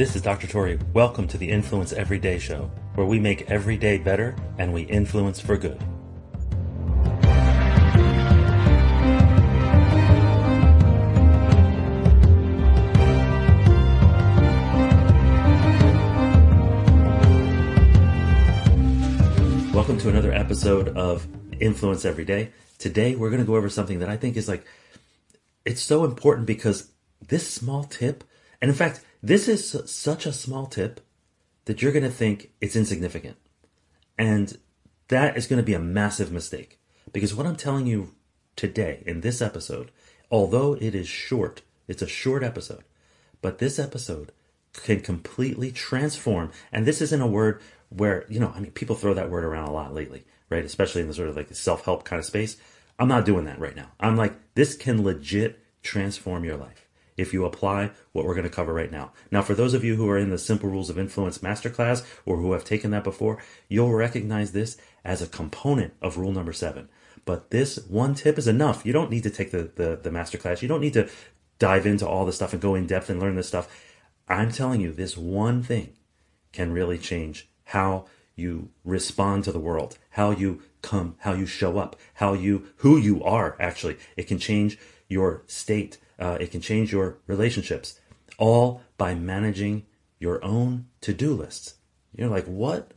This is Dr. Tori. Welcome to the Influence Everyday Show, where we make every day better and we influence for good. Welcome to another episode of Influence Every Day. Today we're going to go over something that I think is like it's so important because this small tip, and in fact, this is such a small tip that you're going to think it's insignificant. And that is going to be a massive mistake because what I'm telling you today in this episode, although it is short, it's a short episode, but this episode can completely transform. And this isn't a word where, you know, I mean, people throw that word around a lot lately, right? Especially in the sort of like self help kind of space. I'm not doing that right now. I'm like, this can legit transform your life if you apply what we're going to cover right now. Now, for those of you who are in the Simple Rules of Influence Masterclass or who have taken that before, you'll recognize this as a component of rule number seven. But this one tip is enough. You don't need to take the, the, the masterclass. You don't need to dive into all the stuff and go in depth and learn this stuff. I'm telling you, this one thing can really change how you respond to the world, how you come, how you show up, how you, who you are actually. It can change your state uh, it can change your relationships, all by managing your own to do lists. You're like, what?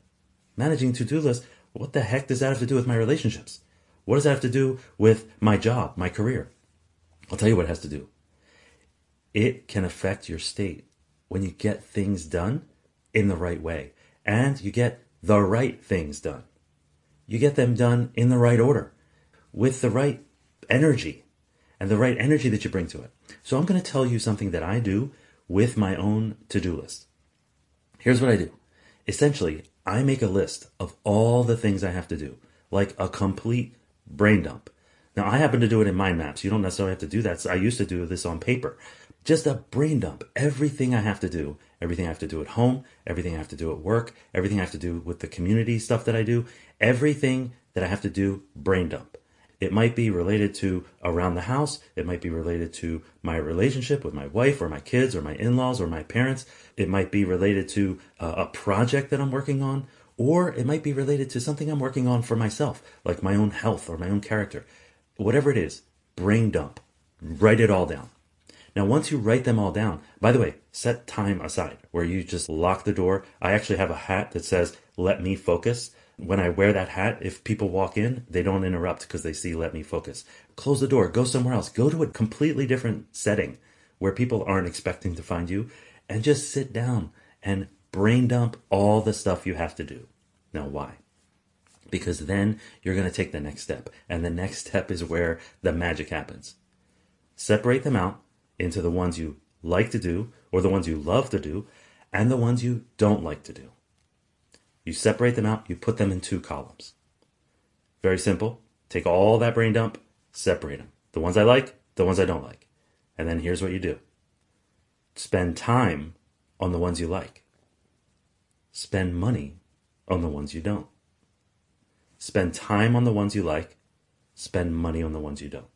Managing to do lists? What the heck does that have to do with my relationships? What does that have to do with my job, my career? I'll tell you what it has to do. It can affect your state when you get things done in the right way and you get the right things done. You get them done in the right order with the right energy and the right energy that you bring to it. So I'm going to tell you something that I do with my own to-do list. Here's what I do. Essentially, I make a list of all the things I have to do, like a complete brain dump. Now, I happen to do it in mind maps. You don't necessarily have to do that. So I used to do this on paper. Just a brain dump. Everything I have to do, everything I have to do at home, everything I have to do at work, everything I have to do with the community stuff that I do, everything that I have to do, brain dump. It might be related to around the house. It might be related to my relationship with my wife or my kids or my in laws or my parents. It might be related to uh, a project that I'm working on, or it might be related to something I'm working on for myself, like my own health or my own character. Whatever it is, brain dump. Write it all down. Now, once you write them all down, by the way, set time aside where you just lock the door. I actually have a hat that says, let me focus when I wear that hat, if people walk in, they don't interrupt because they see let me focus. Close the door, go somewhere else, go to a completely different setting where people aren't expecting to find you and just sit down and brain dump all the stuff you have to do. Now, why? Because then you're going to take the next step. And the next step is where the magic happens. Separate them out into the ones you like to do or the ones you love to do and the ones you don't like to do. You separate them out, you put them in two columns. Very simple. Take all that brain dump, separate them. The ones I like, the ones I don't like. And then here's what you do spend time on the ones you like, spend money on the ones you don't. Spend time on the ones you like, spend money on the ones you don't.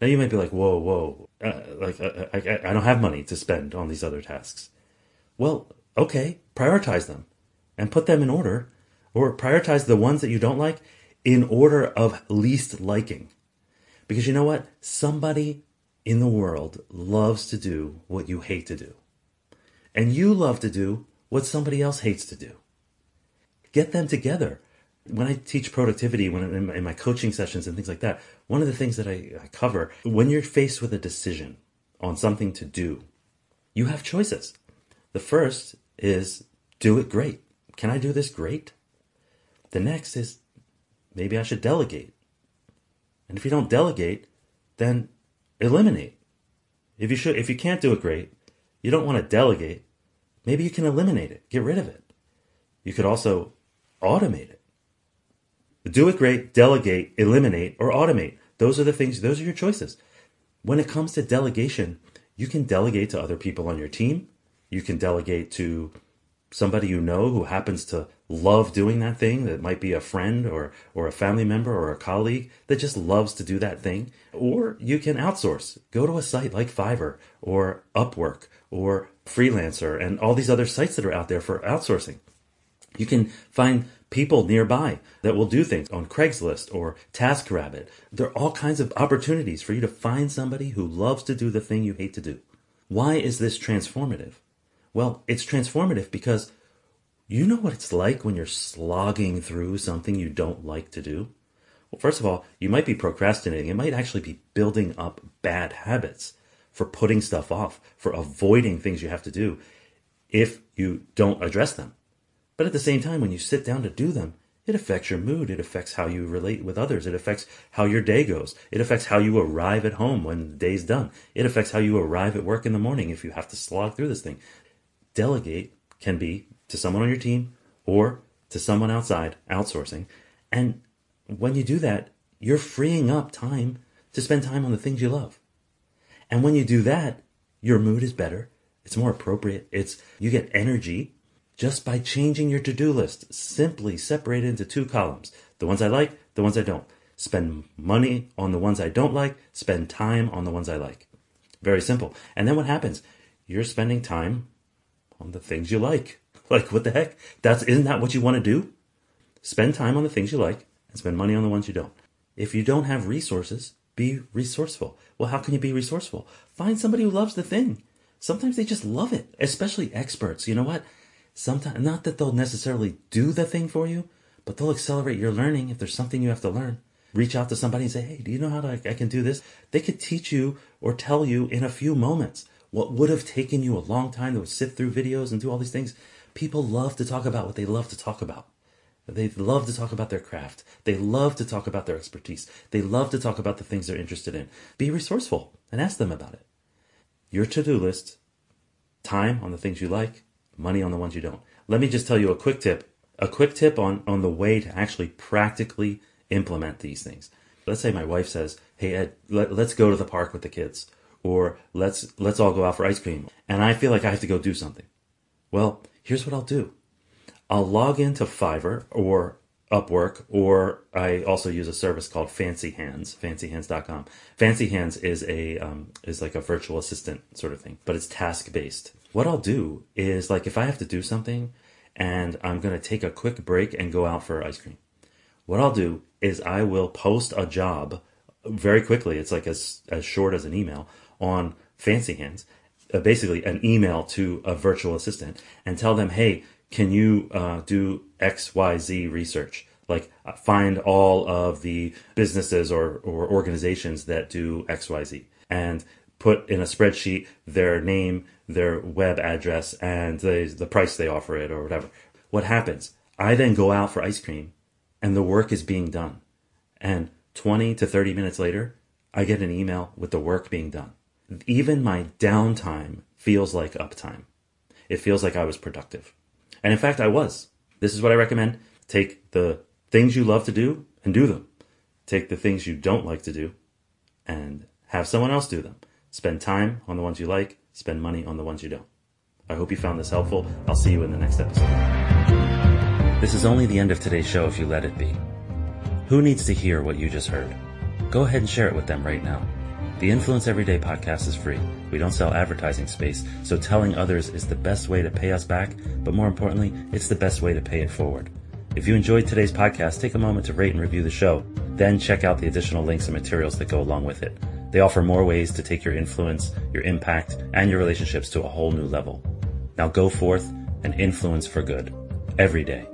Now you might be like, whoa, whoa, uh, like uh, I, I, I don't have money to spend on these other tasks. Well, okay, prioritize them and put them in order, or prioritize the ones that you don't like in order of least liking. Because you know what? Somebody in the world loves to do what you hate to do. And you love to do what somebody else hates to do. Get them together. When I teach productivity, when in my coaching sessions and things like that, one of the things that I, I cover, when you're faced with a decision on something to do, you have choices. The first is do it great. Can I do this great? The next is maybe I should delegate. And if you don't delegate, then eliminate. If you should if you can't do it great, you don't want to delegate, maybe you can eliminate it, get rid of it. You could also automate it. Do it great, delegate, eliminate, or automate. Those are the things, those are your choices. When it comes to delegation, you can delegate to other people on your team. You can delegate to somebody you know who happens to love doing that thing that might be a friend or or a family member or a colleague that just loves to do that thing. Or you can outsource. Go to a site like Fiverr or Upwork or Freelancer and all these other sites that are out there for outsourcing. You can find people nearby that will do things on Craigslist or TaskRabbit. There are all kinds of opportunities for you to find somebody who loves to do the thing you hate to do. Why is this transformative well, it's transformative because you know what it's like when you're slogging through something you don't like to do? Well, first of all, you might be procrastinating. It might actually be building up bad habits for putting stuff off, for avoiding things you have to do if you don't address them. But at the same time, when you sit down to do them, it affects your mood. It affects how you relate with others. It affects how your day goes. It affects how you arrive at home when the day's done. It affects how you arrive at work in the morning if you have to slog through this thing delegate can be to someone on your team or to someone outside, outsourcing. And when you do that, you're freeing up time to spend time on the things you love. And when you do that, your mood is better. It's more appropriate. It's, you get energy just by changing your to-do list. Simply separate it into two columns. The ones I like, the ones I don't. Spend money on the ones I don't like, spend time on the ones I like. Very simple. And then what happens? You're spending time on the things you like. Like, what the heck? That's, isn't that what you want to do? Spend time on the things you like and spend money on the ones you don't. If you don't have resources, be resourceful. Well, how can you be resourceful? Find somebody who loves the thing. Sometimes they just love it, especially experts. You know what? Sometimes, not that they'll necessarily do the thing for you, but they'll accelerate your learning if there's something you have to learn. Reach out to somebody and say, Hey, do you know how to, I can do this? They could teach you or tell you in a few moments what would have taken you a long time to sit through videos and do all these things. People love to talk about what they love to talk about. They love to talk about their craft. They love to talk about their expertise. They love to talk about the things they're interested in. Be resourceful and ask them about it. Your to-do list, time on the things you like, money on the ones you don't. Let me just tell you a quick tip, a quick tip on, on the way to actually practically implement these things. Let's say my wife says, Hey, Ed, let, let's go to the park with the kids or let's let's all go out for ice cream and I feel like I have to go do something. Well, here's what I'll do. I'll log into Fiverr or Upwork or I also use a service called Fancy Hands, fancyhands.com. Fancy Hands is a um, is like a virtual assistant sort of thing, but it's task based. What I'll do is like if I have to do something and I'm going to take a quick break and go out for ice cream. What I'll do is I will post a job very quickly. It's like as as short as an email on Fancy Hands, uh, basically an email to a virtual assistant and tell them, hey, can you uh, do XYZ research? Like uh, find all of the businesses or, or organizations that do XYZ and put in a spreadsheet their name, their web address, and the, the price they offer it or whatever. What happens? I then go out for ice cream and the work is being done. And 20 to 30 minutes later, I get an email with the work being done even my downtime feels like uptime. It feels like I was productive. And in fact, I was. This is what I recommend. Take the things you love to do and do them. Take the things you don't like to do and have someone else do them. Spend time on the ones you like, spend money on the ones you don't. I hope you found this helpful. I'll see you in the next episode. This is only the end of today's show if you let it be. Who needs to hear what you just heard? Go ahead and share it with them right now. The Influence Everyday podcast is free. We don't sell advertising space, so telling others is the best way to pay us back, but more importantly, it's the best way to pay it forward. If you enjoyed today's podcast, take a moment to rate and review the show. Then check out the additional links and materials that go along with it. They offer more ways to take your influence, your impact, and your relationships to a whole new level. Now go forth and influence for good every day.